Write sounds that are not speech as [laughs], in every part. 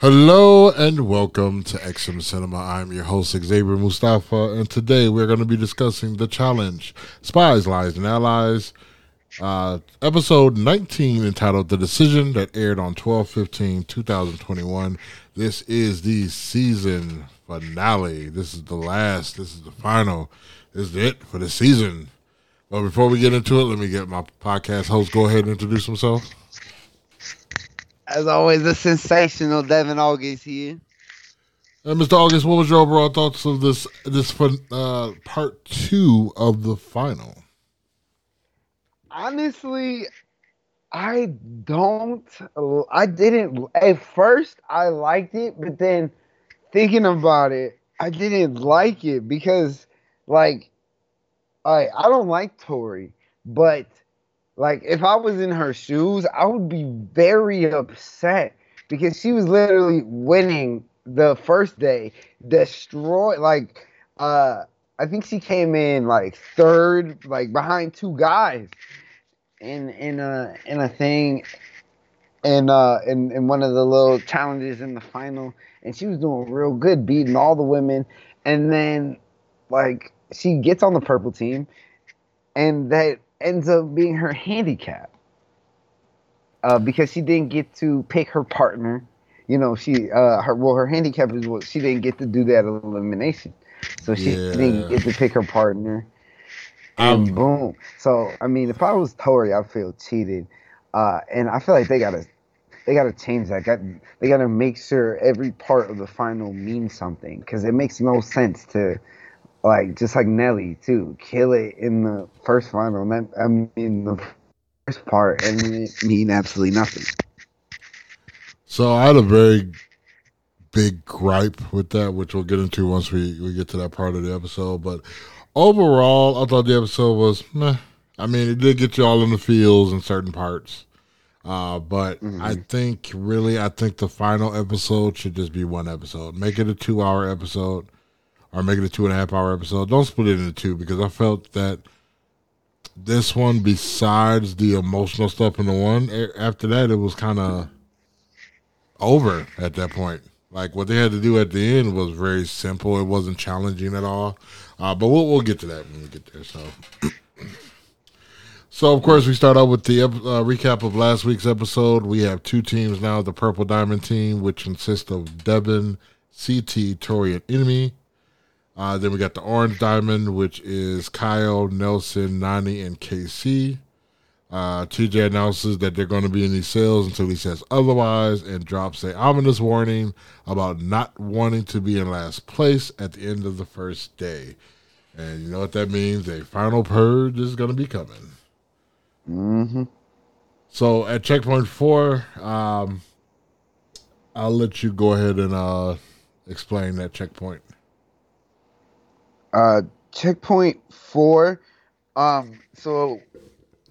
Hello and welcome to XM Cinema. I'm your host Xavier Mustafa, and today we're going to be discussing the challenge: Spies, Lies, and Allies. Uh, episode 19 entitled The Decision that aired on 12 15 2021. This is the season finale. This is the last. This is the final. This is it for the season. But before we get into it, let me get my podcast host go ahead and introduce himself. As always, the sensational Devin August here. And Mr. August, what was your overall thoughts of this this uh, part two of the final? Honestly, I don't. I didn't at first. I liked it, but then thinking about it, I didn't like it because, like, I I don't like Tori, but like if I was in her shoes, I would be very upset because she was literally winning the first day, destroy like uh I think she came in like third, like behind two guys in in a in a thing in uh in, in one of the little challenges in the final. And she was doing real good beating all the women. And then like she gets on the purple team and that ends up being her handicap uh, because she didn't get to pick her partner. You know, she uh, her well, her handicap is what she didn't get to do that elimination, so she yeah. didn't get to pick her partner. And um, boom. So I mean, if I was Tori, I feel cheated, uh, and I feel like they gotta they gotta change that. Got, they gotta make sure every part of the final means something because it makes no sense to like just like Nelly too, kill it in the first final. And that, I mean the first part, and it mean absolutely nothing. So I had a very big gripe with that, which we'll get into once we, we get to that part of the episode. But overall, I thought the episode was meh. I mean, it did get you all in the feels in certain parts. Uh, but mm-hmm. I think really, I think the final episode should just be one episode. Make it a two hour episode or make it a two and a half hour episode. Don't split it into two because I felt that this one, besides the emotional stuff in the one, after that, it was kind of over at that point. Like what they had to do at the end was very simple. It wasn't challenging at all. Uh, but we'll we'll get to that when we get there. So, so of course we start out with the uh, recap of last week's episode. We have two teams now: the Purple Diamond team, which consists of Devin, CT, Tori, and Emmy, uh, then we got the Orange Diamond, which is Kyle, Nelson, Nany, and KC. Uh, TJ announces that they're going to be in these cells until he says otherwise and drops a ominous warning about not wanting to be in last place at the end of the first day. And you know what that means? A final purge is going to be coming. Mm-hmm. So at checkpoint four, um, I'll let you go ahead and uh, explain that checkpoint. Uh, checkpoint four. Um, so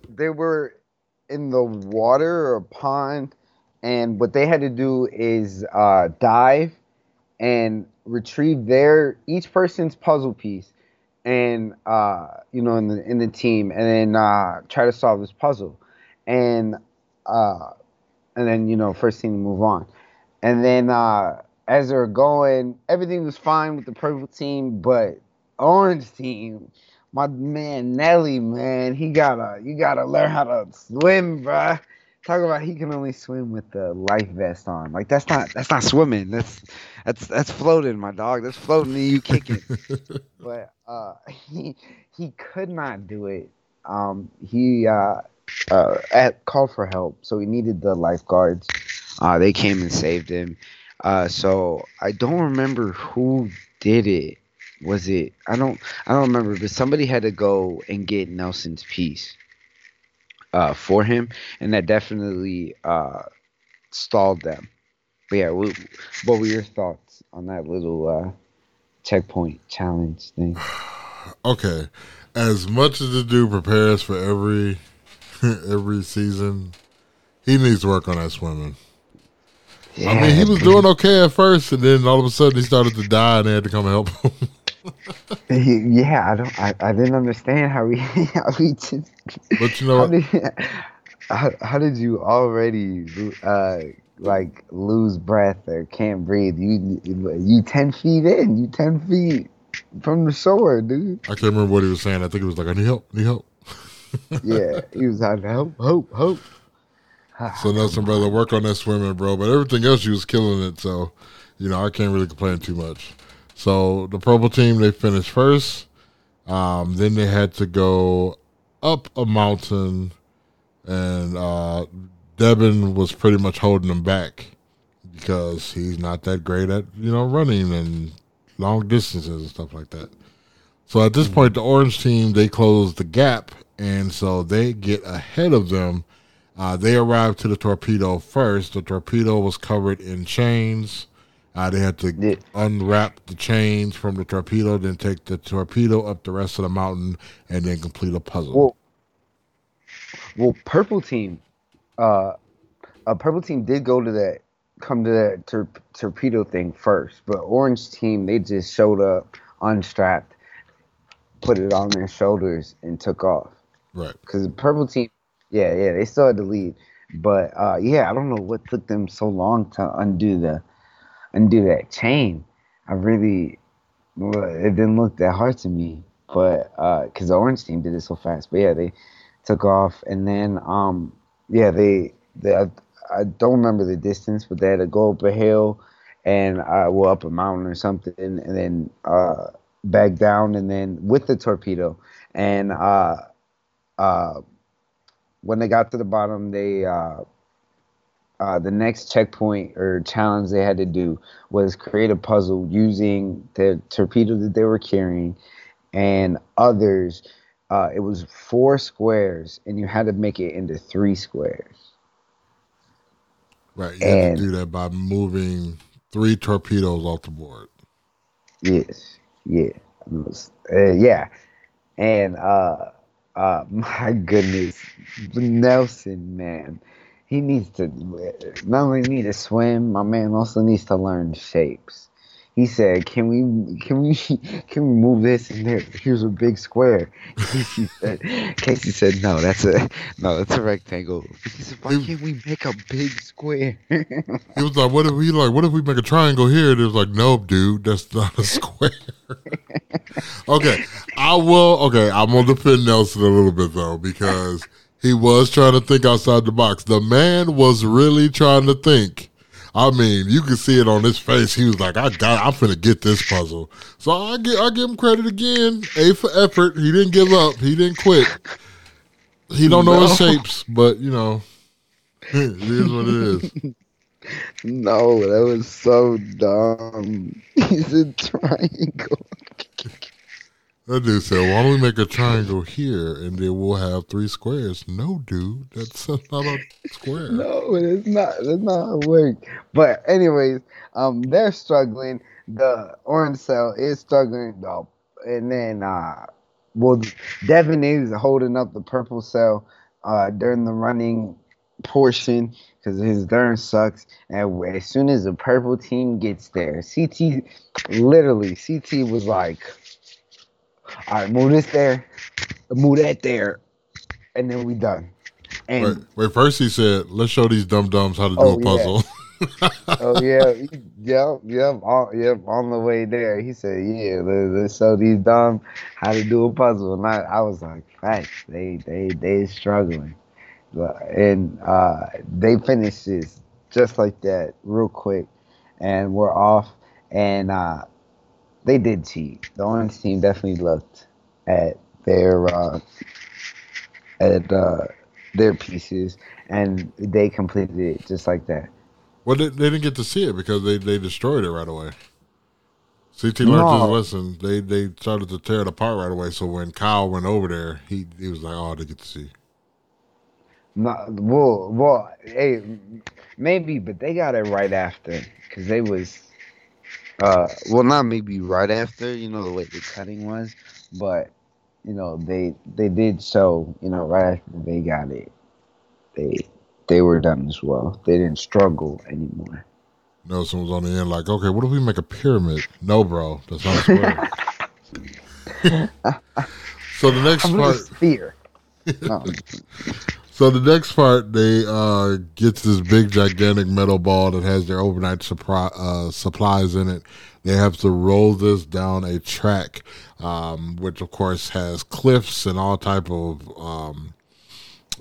they were in the water or pond, and what they had to do is uh, dive and retrieve their each person's puzzle piece, and uh, you know, in the in the team, and then uh, try to solve this puzzle, and uh, and then you know, first team to move on, and then uh, as they're going, everything was fine with the purple team, but Orange team, my man Nelly, man, he gotta you gotta learn how to swim, bruh. Talk about he can only swim with the life vest on. Like that's not that's not swimming. That's that's that's floating, my dog. That's floating and you kicking. [laughs] but uh, he he could not do it. Um, he uh, uh, at called for help, so he needed the lifeguards. Uh, they came and saved him. Uh, so I don't remember who did it was it I don't I don't remember, but somebody had to go and get Nelson's piece uh, for him, and that definitely uh, stalled them. But yeah, what, what were your thoughts on that little uh, checkpoint challenge thing? [sighs] Okay, as much as the dude prepares for every [laughs] every season, he needs to work on that swimming. Yeah, I mean, he was doing okay at first, and then all of a sudden he started to die, and they had to come help him. [laughs] [laughs] yeah, I don't. I, I didn't understand how we [laughs] how we just. But you know, how did, how, how did you already uh, like lose breath or can't breathe. You you ten feet in, you ten feet from the shore, dude. I can't remember what he was saying. I think it was like, I need help, need help. [laughs] yeah, he was like, hope, hope, hope. so Nelson, brother, work on that swimming, bro. But everything else, you was killing it. So, you know, I can't really complain too much. So the purple team, they finished first. Um, then they had to go up a mountain, and uh, Devin was pretty much holding them back because he's not that great at you know running and long distances and stuff like that. So at this point, the orange team they close the gap, and so they get ahead of them. Uh, they arrived to the torpedo first. The torpedo was covered in chains. Uh, they had to Yeah. unwrap the chains from the torpedo, then take the torpedo up the rest of the mountain, and then complete a puzzle. Well, well, purple team, uh, a purple team did go to that, come to that tor- torpedo thing first, but orange team they just showed up, unstrapped, put it on their shoulders, and took off. right. Because the purple team, yeah, yeah, they still had the lead, but uh, yeah, I don't know what took them so long to undo the, undo that chain. I really, it didn't look that hard to me, but because the orange team did it so fast. But yeah, they took off, and then um, yeah, they, they I, I don't remember the distance, but they had to go up a hill, and uh, well, up a mountain or something, and then uh, back down, and then with the torpedo, and uh, uh, when they got to the bottom, they uh, uh, the next checkpoint or challenge they had to do was create a puzzle using the torpedo that they were carrying and others. Uh, it was four squares, and you had to make it into three squares. Right. You had And- to do that by moving three torpedoes off the board. Yes, yeah, was- uh, yeah, and uh, uh, [laughs] my goodness, Nelson, man, he needs to not only need to swim, my man also needs to learn shapes. He said, "Can we, can we, [laughs] can we move this in there? Here's a big square." [laughs] Casey said, "Casey said, no, that's a no, that's a rectangle." He said, "Why can't we make a big square?" [laughs] He was like, "What if we like? What if we make a triangle here?" And it was like, "Nope, dude, that's not a square." okay, I will. Okay, I'm gonna defend Nelson a little bit though because he was trying to think outside the box. The man was really trying to think. I mean, you can see it on his face. He was like, "I got. I'm finna get this puzzle." So I give I give him credit again. A for effort. He didn't give up. He didn't quit. He don't know his shapes, but you know, [laughs] it is what it is. [laughs] No, that was so dumb. [laughs] He's a triangle. That dude said, "Why don't we make a triangle here, and then we'll have three squares?" No, dude, that's not a square. No, it's not. It's not it works. But anyways, um, they're struggling. The orange cell is struggling though, and then uh, well, Devin is holding up the purple cell uh during the running portion because his turn sucks. And as soon as the purple team gets there, CT literally CT was like, "All right, move this there, move that there, and then we done." And Wait, wait, first he said, "Let's show these dumb dumbs how to do Oh, a yeah. puzzle." [laughs] oh yeah, yep, yep, on, yep. On the way there, he said, "Yeah, let, let's show these dumb how to do a puzzle." And I, I was like, "Facts, they, they, they struggling," But- and uh, they finished this just like that, real quick, and we're off. And uh, they did cheat. The orange team definitely looked at their uh, at uh, their pieces, and they completed it just like that. well, they, they didn't get to see it because they, they destroyed it right away. CT learned No. his lesson. They they started to tear it apart right away. So when Kyle went over there, he he was like, "Oh, they get to see." No, well, well, hey, maybe, but they got it right after because they was, uh, well, not maybe right after, you know, the way the cutting was, but you know, they they did so, you know, right after they got it, they they were done as well. They didn't struggle anymore. Nelson was on the end like, "Okay, what if we make a pyramid?" No, bro, that's not square. [laughs] so the next I'm part, sphere. [laughs] No, So the next part, they uh, get this big, gigantic metal ball that has their overnight supply, uh, supplies in it. They have to roll this down a track, um, which of course has cliffs and all type of um,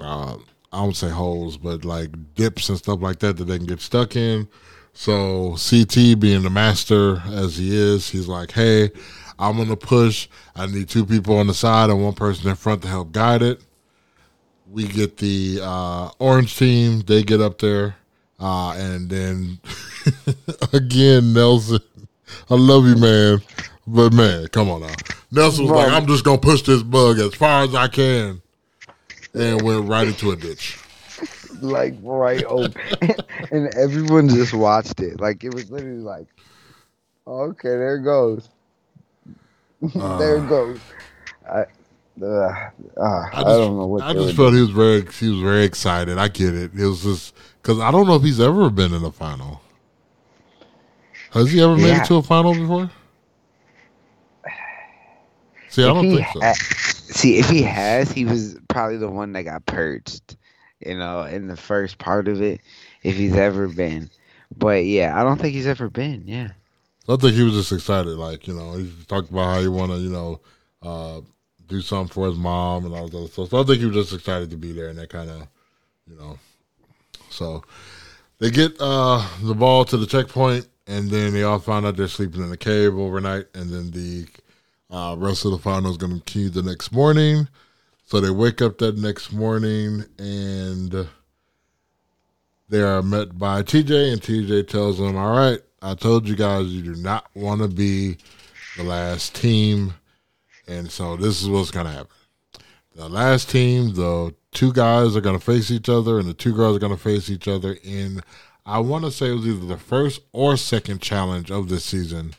uh, I don't say holes, but like dips and stuff like that that they can get stuck in. So CT being the master as he is, he's like, "Hey, I'm gonna push. I need two people on the side and one person in front to help guide it." We get the uh, orange team. They get up there, uh, and then [laughs] again Nelson. I love you, man, but man, come on now. Nelson was like, "I'm just gonna push this bug as far as I can," and went right into a ditch. like right open, [laughs] and everyone just watched it. Like it was literally like, okay, there it goes, [laughs] there it goes. I, uh, uh, I, just, I, don't know what. I just felt doing. he was very he was very excited. I get it. It was just because I don't know if he's ever been in a final. Has he ever made yeah. it to a final before? See, I if don't think so. Ha- see, if he has, he was probably the one that got purged. You know, in the first part of it, if he's ever been. But yeah, I don't think he's ever been. Yeah. I think he was just excited. Like you know, he talked about how he want to, you know, uh, do something for his mom and all that stuff. So I think he was just excited to be there and that kind of, you know. So they get uh, the ball to the checkpoint and then they all find out they're sleeping in a cave overnight and then the uh, rest of the final is going to continue the next morning. So they wake up that next morning and they are met by TJ and TJ tells them, "All right, I told you guys you do not want to be the last team." And so this is what's going to happen. The last team, the two guys are going to face each other, and the two girls are going to face each other in, I want to say it was either the first or second challenge of this season,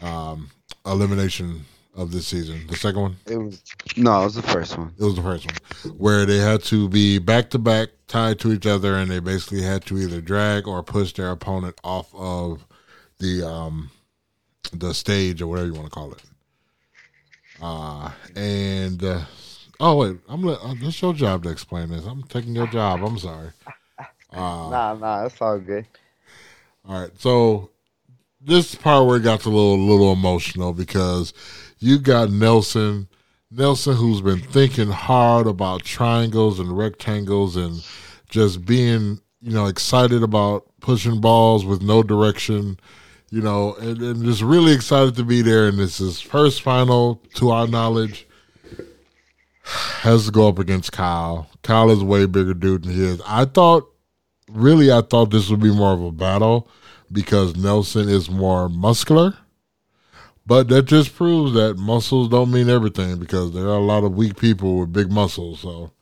um, elimination of this season. The second one? It was no, it was the first one. It was the first one where they had to be back to back, tied to each other, and they basically had to either drag or push their opponent off of the um, the stage or whatever you want to call it. Uh, and uh, oh wait, I'm uh, that's your job to explain this. I'm taking your job. I'm sorry. Uh, [laughs] nah, nah, that's all good. All right, so this part where it got a little little emotional because you got Nelson, Nelson who's been thinking hard about triangles and rectangles and just being you know excited about pushing balls with no direction you know, and, and just really excited to be there. And this is first final, to our knowledge, [sighs] has to go up against Kyle. Kyle is a way bigger dude than he is. I thought, really, I thought this would be more of a battle because Nelson is more muscular. But that just proves that muscles don't mean everything because there are a lot of weak people with big muscles. So,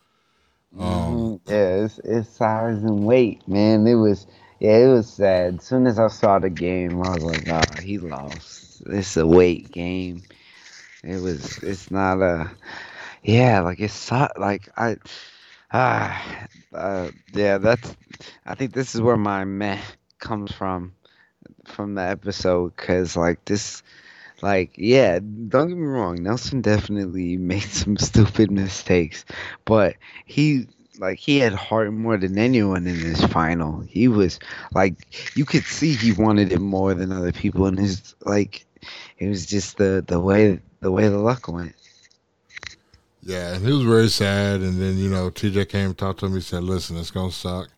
um, yeah, it's, it's size and weight, man. It was yeah, it was sad. As soon as I saw the game, I was like, "Ah, oh, he lost. It's a weight game. It was. It's not a. Yeah, like it's like I. Ah, uh, yeah. That's. I think this is where my meh comes from, from the episode, because like this. Like, yeah, don't get me wrong. Nelson definitely [laughs] made some stupid mistakes, but he like he had heart more than anyone in this final. He was like you could see he wanted it more than other people and his like it was just the the way the way the luck went. Yeah, and he was very sad and then, you know, TJ came talked to him, he said, Listen, it's gonna suck.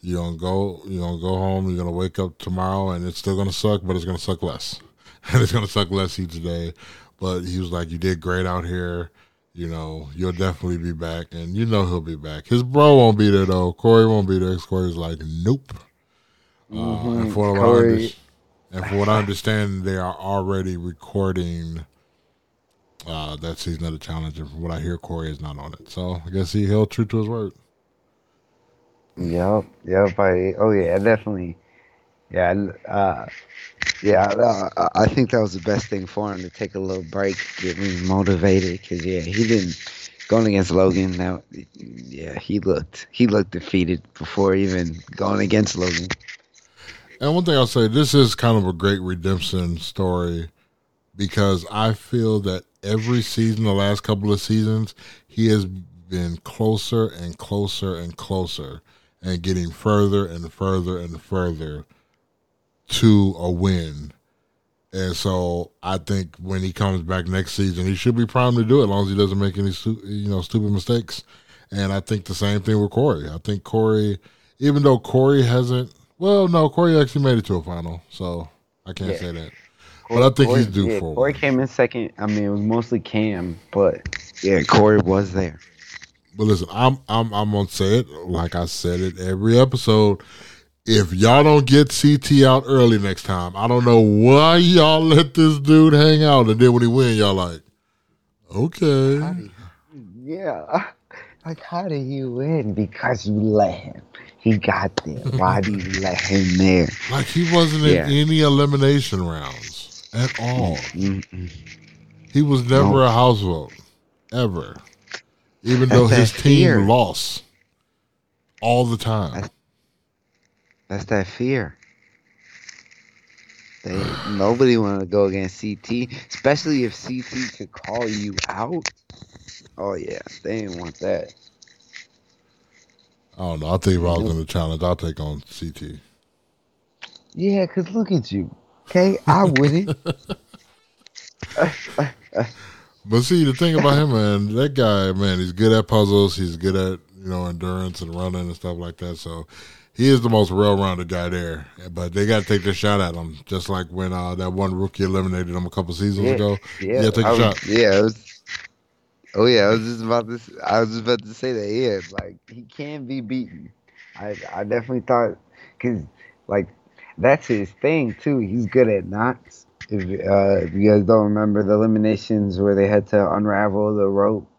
You're gonna go you're gonna go home, you're gonna wake up tomorrow and it's still gonna suck, but it's gonna suck less. [laughs] And it's gonna suck less each day. But he was like, You did great out here you know, you'll definitely be back, and you know he'll be back. His bro won't be there though. Corey won't be there. Corey's like, nope. Mm-hmm. Uh, and, for Corey. and for what I understand, they are already recording uh, that season of the challenge. And from what I hear, Corey is not on it. So I guess he held true to his word. Yep, yep. I oh yeah, definitely. Yeah, uh, yeah, uh, I think that was the best thing for him to take a little break, get me motivated. Cause yeah, he didn't going against Logan. Now, yeah, he looked he looked defeated before even going against Logan. And one thing I'll say, this is kind of a great redemption story because I feel that every season, the last couple of seasons, he has been closer and closer and closer and getting further and further and further to a win. And so I think when he comes back next season, he should be primed to do it as long as he doesn't make any you know stupid mistakes. And I think the same thing with Corey. I think Corey, even though Corey hasn't, well, no, Corey actually made it to a final, so I can't yeah. say that. Corey, but I think Corey, he's due yeah, for. Corey came in second. I mean, it was mostly Cam, but yeah, Corey was there. But listen, I'm I'm I'm gonna say it like I said it every episode. If y'all don't get CT out early next time, I don't know why y'all [laughs] let this dude hang out, and then when he win, y'all like, okay, yeah, [laughs] like how did he win? Because you let him. He got there. [laughs] Why did you let him there? Like he wasn't yeah. in any elimination rounds at all. Mm-mm. He was never nope. a house vote, ever even though his team fear. lost all the time. That's, that's that fear. They, nobody want to go against CT, especially if CT could call you out. Oh yeah, they didn't want that. I don't know. I think if I was in the challenge, I'll take on CT. Yeah, cause look at you. Okay, I wouldn't. [laughs] But see, the thing about him, man, that guy, man, he's good at puzzles. He's good at you know endurance and running and stuff like that. So he is the most well-rounded guy there. But they got to take their shot at him, just like when uh, that one rookie eliminated him a couple seasons yeah, ago. Yeah, yeah take a shot. Yeah. Was, oh yeah, I was just about to. I was just about to say that. Yeah, like he can be beaten. I I definitely thought because like that's his thing too. He's good at knots if, uh, if you guys don't remember the eliminations where they had to unravel the rope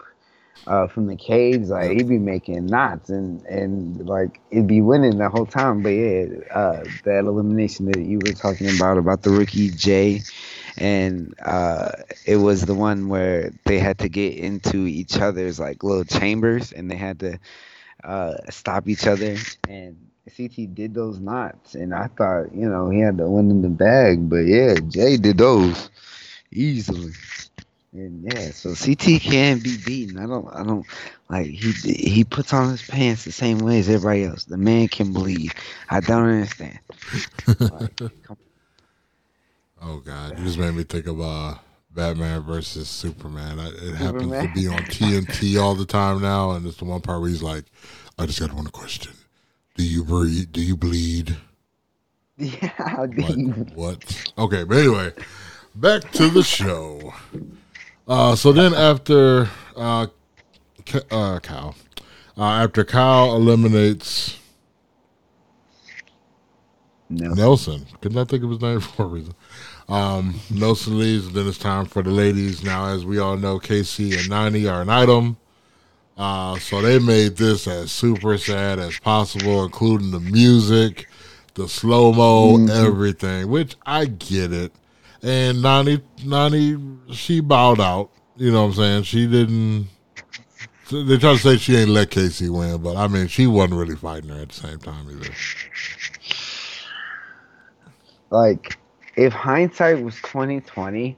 uh, from the cage, like he'd be making knots and and like he'd be winning the whole time. But yeah, uh, that elimination that you were talking about about the rookie Jay, and uh, it was the one where they had to get into each other's like little chambers and they had to uh, stop each other and CT did those knots, and I thought, you know, he had the one in the bag, but yeah, Jay did those easily. And yeah, so CT can be beaten. I don't, I don't like he he puts on his pants the same way as everybody else. The man can bleed. I don't understand. like, [laughs] oh God, you just made me think of uh, Batman versus Superman. I, it Superman? happens to be on TNT [laughs] all the time now, and it's the one part where he's like, "I just got one question." Do you breathe? Do you bleed? [laughs] Yeah. Like, what? Okay, but anyway, back to the show. Uh, so then after uh, uh, Kyle, uh, after Kyle eliminates Nelson. Nelson, could not I think of his name for a reason. Um, Nelson leaves. Then it's time for the ladies. Now, as we all know, Casey and Nany are an item. Uh, so they made this as super sad as possible, including the music, the slow mo, mm-hmm. everything. Which I get it. And Nany, Nany, she bowed out. You know what I'm saying? She didn't. They try to say she ain't let Casey win, but I mean, she wasn't really fighting her at the same time either. Like, if hindsight was 2020,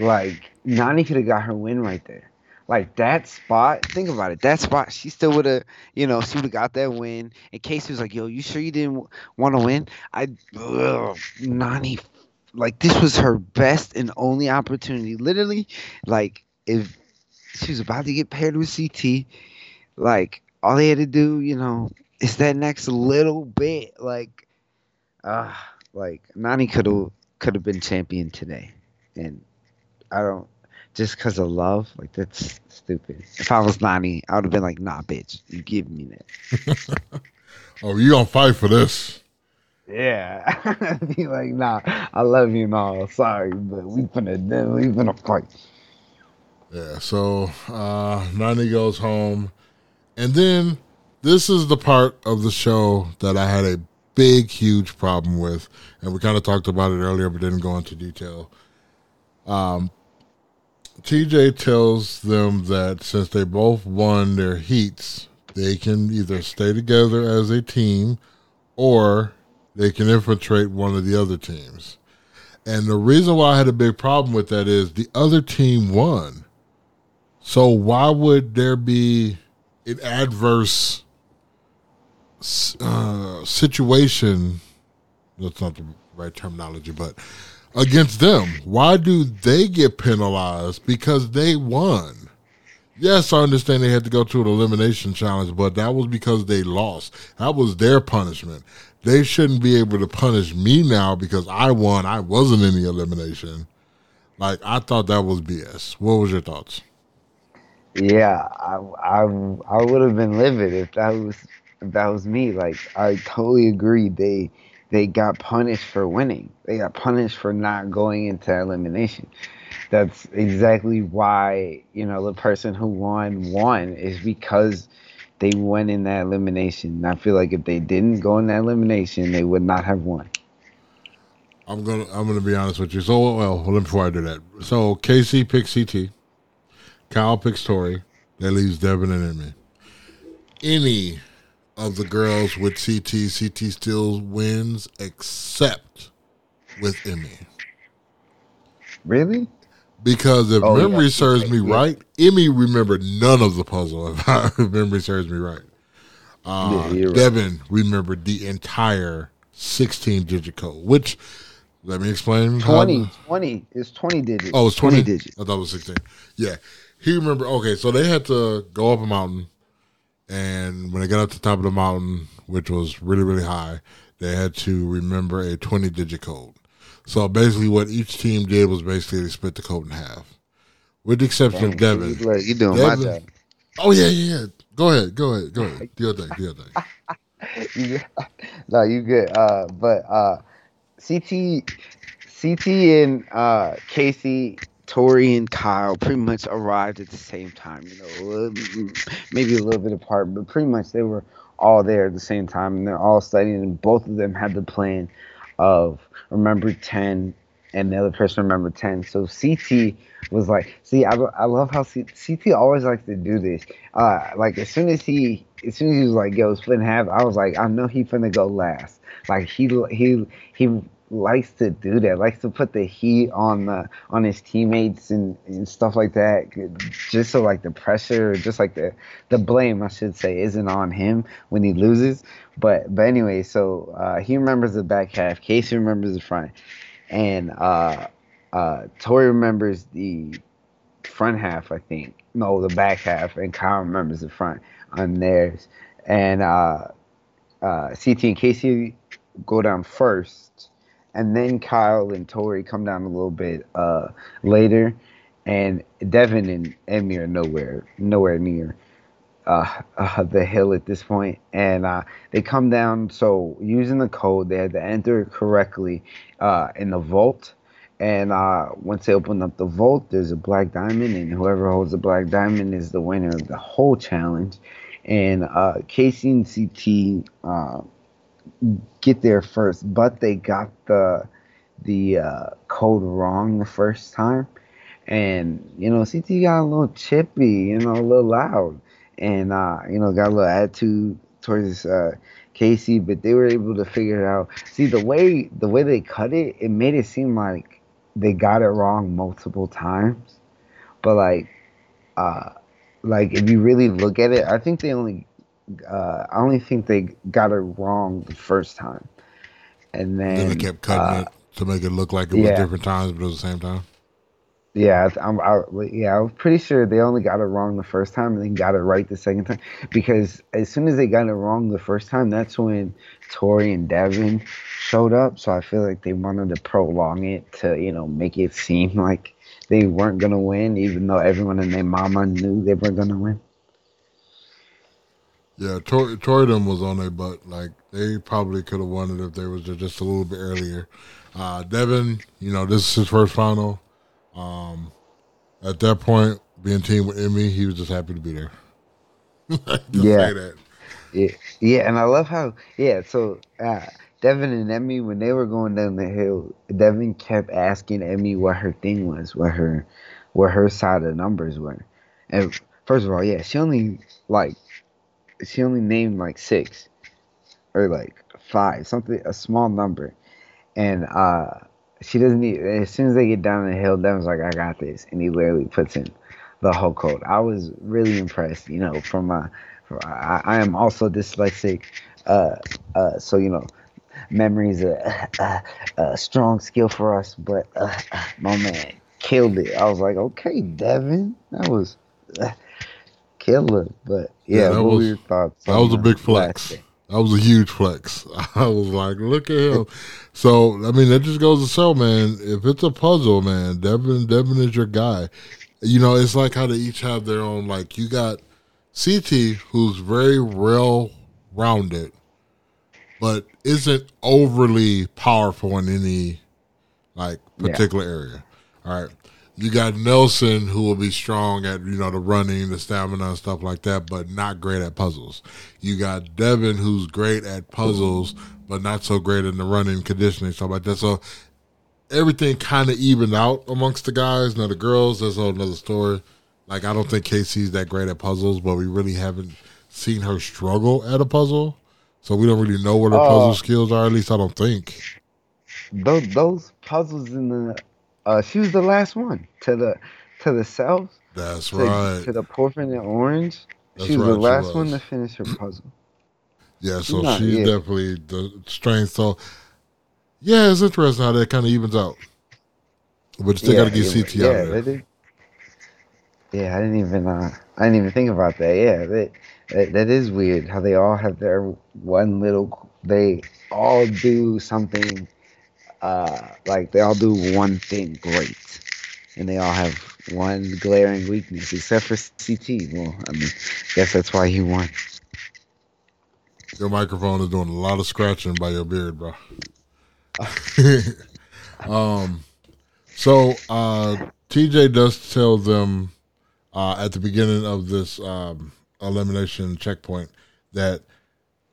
like Nany could have got her win right there like that spot, think about it. That spot, she still would have, you know, she would have got that win. And Casey was like, "Yo, you sure you didn't want to win?" I, ugh, Nany, like this was her best and only opportunity. Literally, like if she was about to get paired with CT, like all they had to do, you know, is that next little bit. Like, uh like Nany could have could have been champion today, and I don't just because of love. Like that's stupid. If I was Nany, I would have been like, "Nah, bitch, you give me that." [laughs] oh, you gonna fight for this? Yeah, [laughs] be like, "Nah, I love you and. Sorry, but we finna we finna fight." Yeah. So uh, Nany goes home, and then this is the part of the show that I had a big, huge problem with, and we kind of talked about it earlier, but didn't go into detail. Um, TJ tells them that since they both won their heats, they can either stay together as a team or they can infiltrate one of the other teams. And the reason why I had a big problem with that is the other team won. So why would there be an adverse uh, situation? That's not the right terminology, but against them, why do they get penalized because they won? Yes, I understand they had to go through an elimination challenge, but that was because they lost. That was their punishment. They shouldn't be able to punish me now because I won. I wasn't in the elimination. Like I thought that was BS. What was your thoughts? Yeah, I I, I would have been livid if that was if that was me. Like I totally agree. They they got punished for winning. They got punished for not going into elimination. That's exactly why you know the person who won won is because they went in that elimination. I feel like if they didn't go in that elimination, they would not have won. I'm gonna I'm gonna be honest with you. So well, well before I do that, so Casey picks CT, Kyle picks Tori. That leaves Devin and Emmy. Any of the girls with CT, CT still wins except with Emmy. Really? Because if oh, memory yeah. serves me yeah. right, Emmy remembered none of the puzzle. [laughs] If memory serves me right, uh, yeah, Devin right. remembered the entire sixteen digit code, which let me explain. 20. How, 20. It's 20 digits. Oh, it's 20? 20 digits. I thought it was 16. Yeah. He remember, okay, so they had to go up a mountain. And when they got up to the top of the mountain, which was really, really high, they had to remember a 20 digit code. So basically, what each team did was basically they split the code in half. With the exception Dang, of Devin. You, you doing Devin, my job. Oh, yeah, yeah, yeah. Go ahead. Go ahead. Go ahead. The other thing. Do your thing. [laughs] [laughs] no, you good. Uh, but uh, CT, CT and uh, Casey, Tori and Kyle pretty much arrived at the same time. You know, maybe a little bit apart, but pretty much they were all there at the same time, and they're all studying. And both of them had the plan of remember ten, and the other person remember ten. So CT was like, see, I, I love how C, CT always likes to do this. Uh, like as soon as he, as soon as he was like, yo, split in half, I was like, I know he finna go last. Like he he he likes to do that. Likes to put the heat on the on his teammates and, and stuff like that. Just so like the pressure, just like the the blame, I should say, isn't on him when he loses. But but anyway, so uh, he remembers the back half. Casey remembers the front, and uh, uh, Tori remembers the front half. I think no, the back half, and Kyle remembers the front on theirs. And uh, uh, CT and Casey go down first, and then Kyle and Tori come down a little bit uh, later, and Devin and Emmy are nowhere nowhere near uh, uh, the hill at this point, and uh, they come down. So using the code, they had to enter correctly uh, in the vault. And uh, once they open up the vault, there's a black diamond, and whoever holds the black diamond is the winner of the whole challenge. And uh, Casey and CT get there first, but they got the the uh, code wrong the first time, and you know CT got a little chippy, you know, a little loud, and uh, you know got a little attitude towards uh, Casey, but they were able to figure it out. See the way the way they cut it, it made it seem like they got it wrong multiple times, but like, uh, like if you really look at it, I think they only uh, I only think they got it wrong the first time, and then, then they kept cutting uh, it to make it look like it yeah. was different times, but at the same time. Yeah, I'm. I, yeah, I was pretty sure they only got it wrong the first time and then got it right the second time. Because as soon as they got it wrong the first time, that's when Tori and Devin showed up. So I feel like they wanted to prolong it to, you know, make it seem like they weren't gonna win, even though everyone and their mama knew they were gonna win. Yeah, Tor- Torium was on their butt. Like they probably could have won it if they was just a little bit earlier. Uh, Devin, you know, this is his first final. Um, at that point, being team with Emmy, he was just happy to be there. [laughs] yeah. Yeah, yeah, and I love how yeah. So uh, Devin and Emmy, when they were going down the hill, Devin kept asking Emmy what her thing was, what her, what her side of the numbers were. And first of all, yeah, she only like she only named like six or like five, something a small number, and uh, she doesn't need. As soon as they get down the hill, Devin's like, "I got this," and he literally puts in the whole code. I was really impressed. You know, from my, from, I, I am also dyslexic, uh, uh, so you know, memory is a, a, a strong skill for us. But uh, my man killed it. I was like, okay, Devin, that was uh, killer. But yeah, Yeah, that was- your thoughts? That was a big flex. That was a huge flex. [laughs] I was like, look at him. So I mean, that just goes to show, man. If it's a puzzle, man, Devin, Devin is your guy. You know, it's like how they each have their own. Like you got CT, who's very well rounded, but isn't overly powerful in any like Yeah. particular area. All right. You got Nelson, who will be strong at you know the running, the stamina, and stuff like that, but not great at puzzles. You got Devin, who's great at puzzles, but not so great in the running, conditioning, stuff like that. So everything kind of evened out amongst the guys. Now the girls, that's a whole another story. Like I don't think Casey's that great at puzzles, but we really haven't seen her struggle at a puzzle, so we don't really know what her Uh, puzzle skills are. At least I don't think. those those puzzles in the uh she was the last one to the to the cells That's to, right. to the porphyrin and orange That's she was right, the last one to finish her puzzle Yeah, so she's definitely the strength. So, yeah, it's interesting how that kind of evens out. But you still got to get yeah, CT yeah, out there. yeah I didn't even uh I didn't even think about that yeah that, that that is weird how they all have their one little they all do something uh like they all do one thing great. And they all have one glaring weakness except for CT well I mean guess that's why he won. Your microphone is doing a lot of scratching by your beard, bro. [laughs] um, so uh, TJ does tell them uh, at the beginning of this um, elimination checkpoint that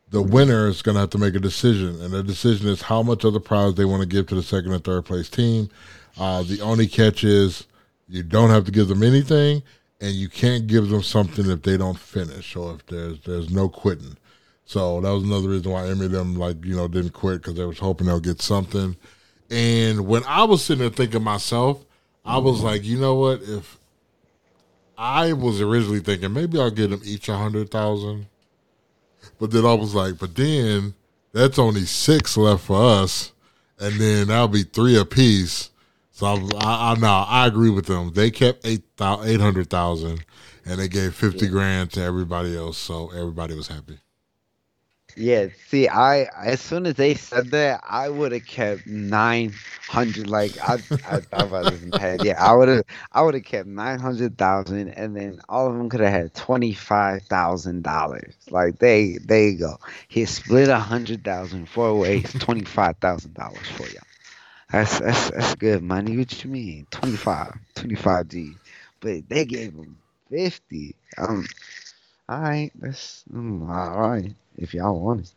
the winner is going to have to make a decision, and the decision is how much of the prize they want to give to the second and third place team. Uh, the only catch is you don't have to give them anything, and you can't give them something if they don't finish or if there's there's no quitting. So that was another reason why Emmy them like you know didn't quit because they was hoping they'll get something. And when I was sitting there thinking myself, I was like, you know what? If I was originally thinking maybe I'll get them each a hundred thousand, but then I was like, but then that's only six left for us, and then that'll be three apiece. So I, I, I no, I agree with them. They kept eight eight hundred thousand, and they gave fifty grand to everybody else, so everybody was happy. Yeah, see, I as soon as they said that, I would have kept nine hundred. Like I, I this in past. Yeah, I would have, I would have kept nine hundred thousand, and then all of them could have had twenty five thousand dollars. Like they, there you go. He split a hundred thousand four ways, twenty five thousand dollars for y'all. That's that's that's good money. What you mean? 25, 25 G. But they gave him fifty. Um, all right, that's mm, all right. If y'all want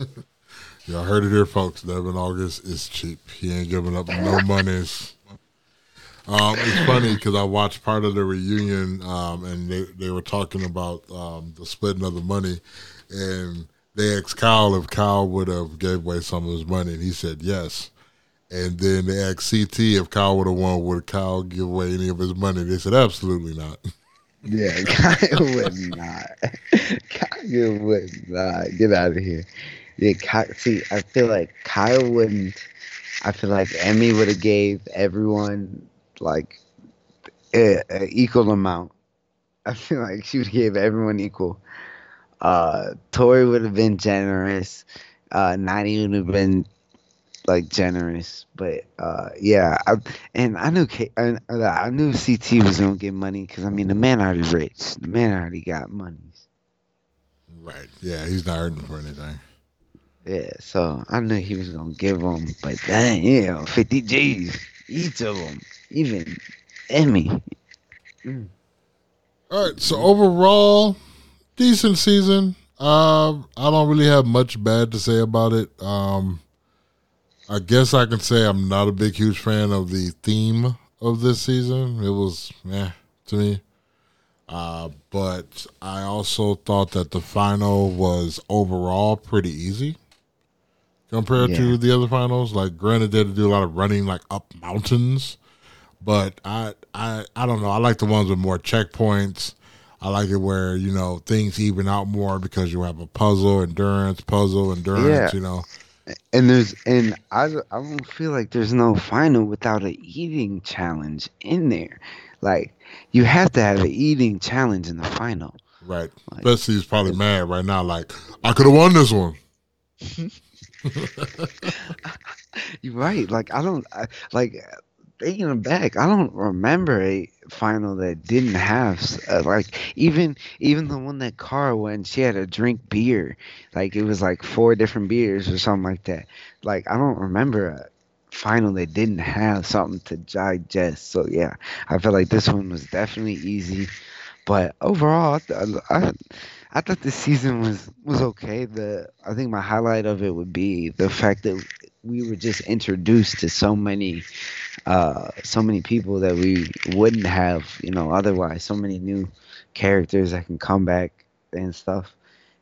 it. [laughs] Y'all heard it here, folks. Devin August is cheap. He ain't giving up no [laughs] monies. Um, it's funny because I watched part of the reunion, um, and they, they were talking about um, the splitting of the money, and they asked Kyle if Kyle would have gave away some of his money, and he said yes. And then they asked CT if Kyle would have won, would Kyle give away any of his money? They said absolutely not. [laughs] Yeah, [laughs] Kyle would not. Kyle would not. Get out of here. Yeah, Ky- see, I feel like Kyle wouldn't. I feel like Emmy would have gave everyone like a, a equal amount. I feel like she would gave everyone equal. Uh, Tori would have been generous. Uh, Nany would have been like generous, but uh, yeah, I, and I knew K, I, I knew CT was gonna get money because I mean the man already rich, the man already got money. Right. Yeah, he's not hurting for anything. Yeah, so I knew he was gonna give them, but dang, yeah, fifty G's each of them, even Emmy. All right. So overall, decent season. Um, I don't really have much bad to say about it. Um, I guess I can say I'm not a big, huge fan of the theme of this season. It was, eh, to me. Uh, but I also thought that the final was overall pretty easy compared to the other finals. Like, granted, they had to do a lot of running, like up mountains, But I I I don't know. I like the ones with more checkpoints. I like it where you know things even out more because you have a puzzle endurance, puzzle endurance. Yeah. You know, And there's and I I don't feel like there's no final without an eating challenge in there. Like you have to have an eating challenge in the final. right? Like- Especially he's probably mad right now. Like I could have won this one. [laughs] [laughs] You're right. Like I don't I, like thinking back. I don't remember a final that didn't have uh, like even even the one that Cara went. She had to drink beer. Like it was like four different beers or something like that. Like I don't remember a final that didn't have something to digest. So yeah, I feel like this one was definitely easy. But overall, I, I, I thought the season was was okay. The I think my highlight of it would be the fact that we were just introduced to so many uh so many people that we wouldn't have you know otherwise so many new characters that can come back and stuff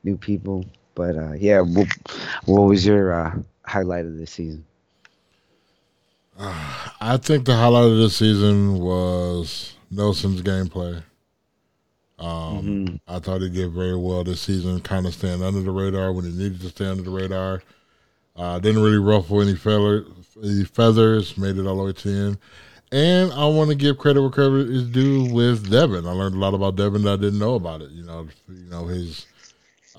new people but uh yeah what, what was your uh highlight of this season I think the highlight of this season was Nelson's gameplay. Um, Mhm. I thought he did very well this season, kind of staying under the radar when he needed to stay under the radar. Uh, didn't really ruffle any, feather, any feathers, made it all the way to the end. And I want to give credit where credit is due with Devin. I learned a lot about Devin that I didn't know about it. You know, you know his.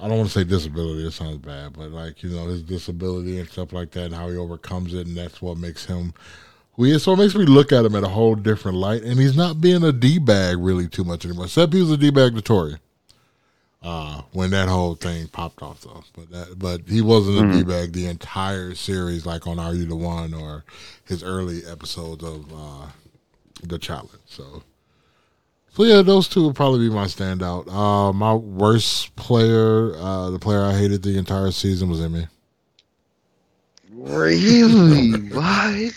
I don't want to say disability. It sounds bad, but like you know his disability and stuff like that, and how he overcomes it, and that's what makes him who he is. So it makes me look at him at a whole different light, and he's not being a d bag really too much anymore. Except he was a d bag to Tori. Uh, when that whole thing popped off, though, but that, but he wasn't a d bag the entire series, like on Are You the One or his early episodes of uh, the challenge. So, so yeah, those two would probably be my standout. Uh, my worst player, uh, the player I hated the entire season was Emmy. really [laughs] what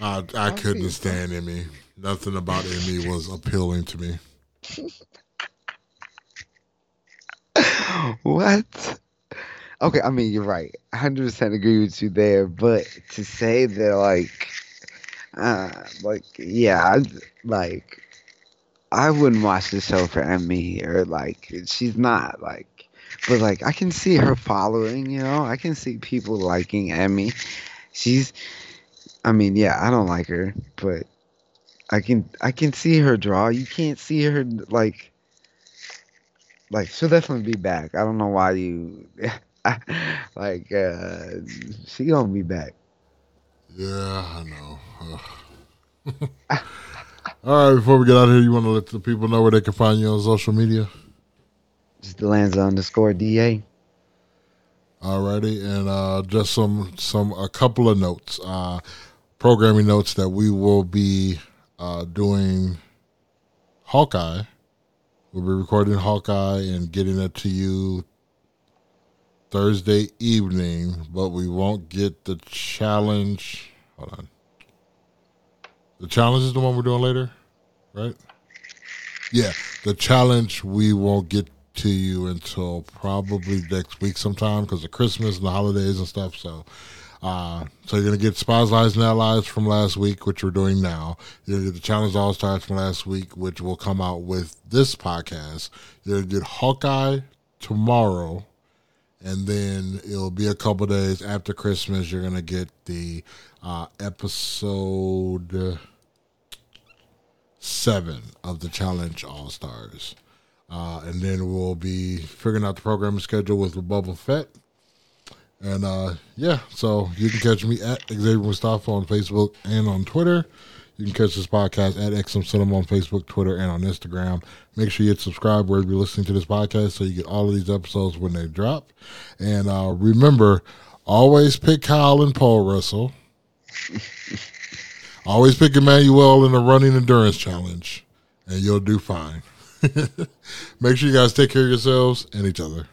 I I couldn't stand Emmy. Nothing about Emmy was appealing to me. [laughs] [laughs] what? Okay, I mean you're right. 100% agree with you there, but to say that like uh like yeah, I, like I wouldn't watch the show for Emmy or like she's not like but like I can see her following, you know. I can see people liking Emmy. She's I mean, yeah, I don't like her, but I can I can see her draw. You can't see her like like she'll definitely be back. I don't know why you [laughs] like uh she gonna be back. Yeah, I know. [laughs] All right, before we get out of here, you want to let the people know where they can find you on social media? Just the Delanza underscore DA. Alrighty, and uh, just some some a couple of notes, uh, programming notes that we will be uh, doing. Hawkeye, we'll be recording Hawkeye and getting it to you Thursday evening, but we won't get the challenge. Hold on, the challenge is the one we're doing later, right? Yeah, the challenge we won't get to you until probably next week sometime because of Christmas and the holidays and stuff. So, uh, so you're gonna get Spies, Lies, and Allies from last week, which we're doing now. You're gonna get the Challenge All Stars from last week, which will come out with this podcast. You're gonna get Hawkeye tomorrow, and then it'll be a couple days after Christmas. You're gonna get the uh, episode seven of the Challenge All Stars. Uh, and then we'll be figuring out the programming schedule with Boba Fett. And uh, yeah, so you can catch me at Xavier Mustafa on Facebook and on Twitter. You can catch this podcast at XM Cinema on Facebook, Twitter, and on Instagram. Make sure you hit subscribe wherever you're listening to this podcast so you get all of these episodes when they drop. And uh, remember, always pick Kyle and Paul Russell. [laughs] always pick Emmanuel in the running endurance challenge, and you'll do fine. [laughs] Make sure you guys take care of yourselves and each other.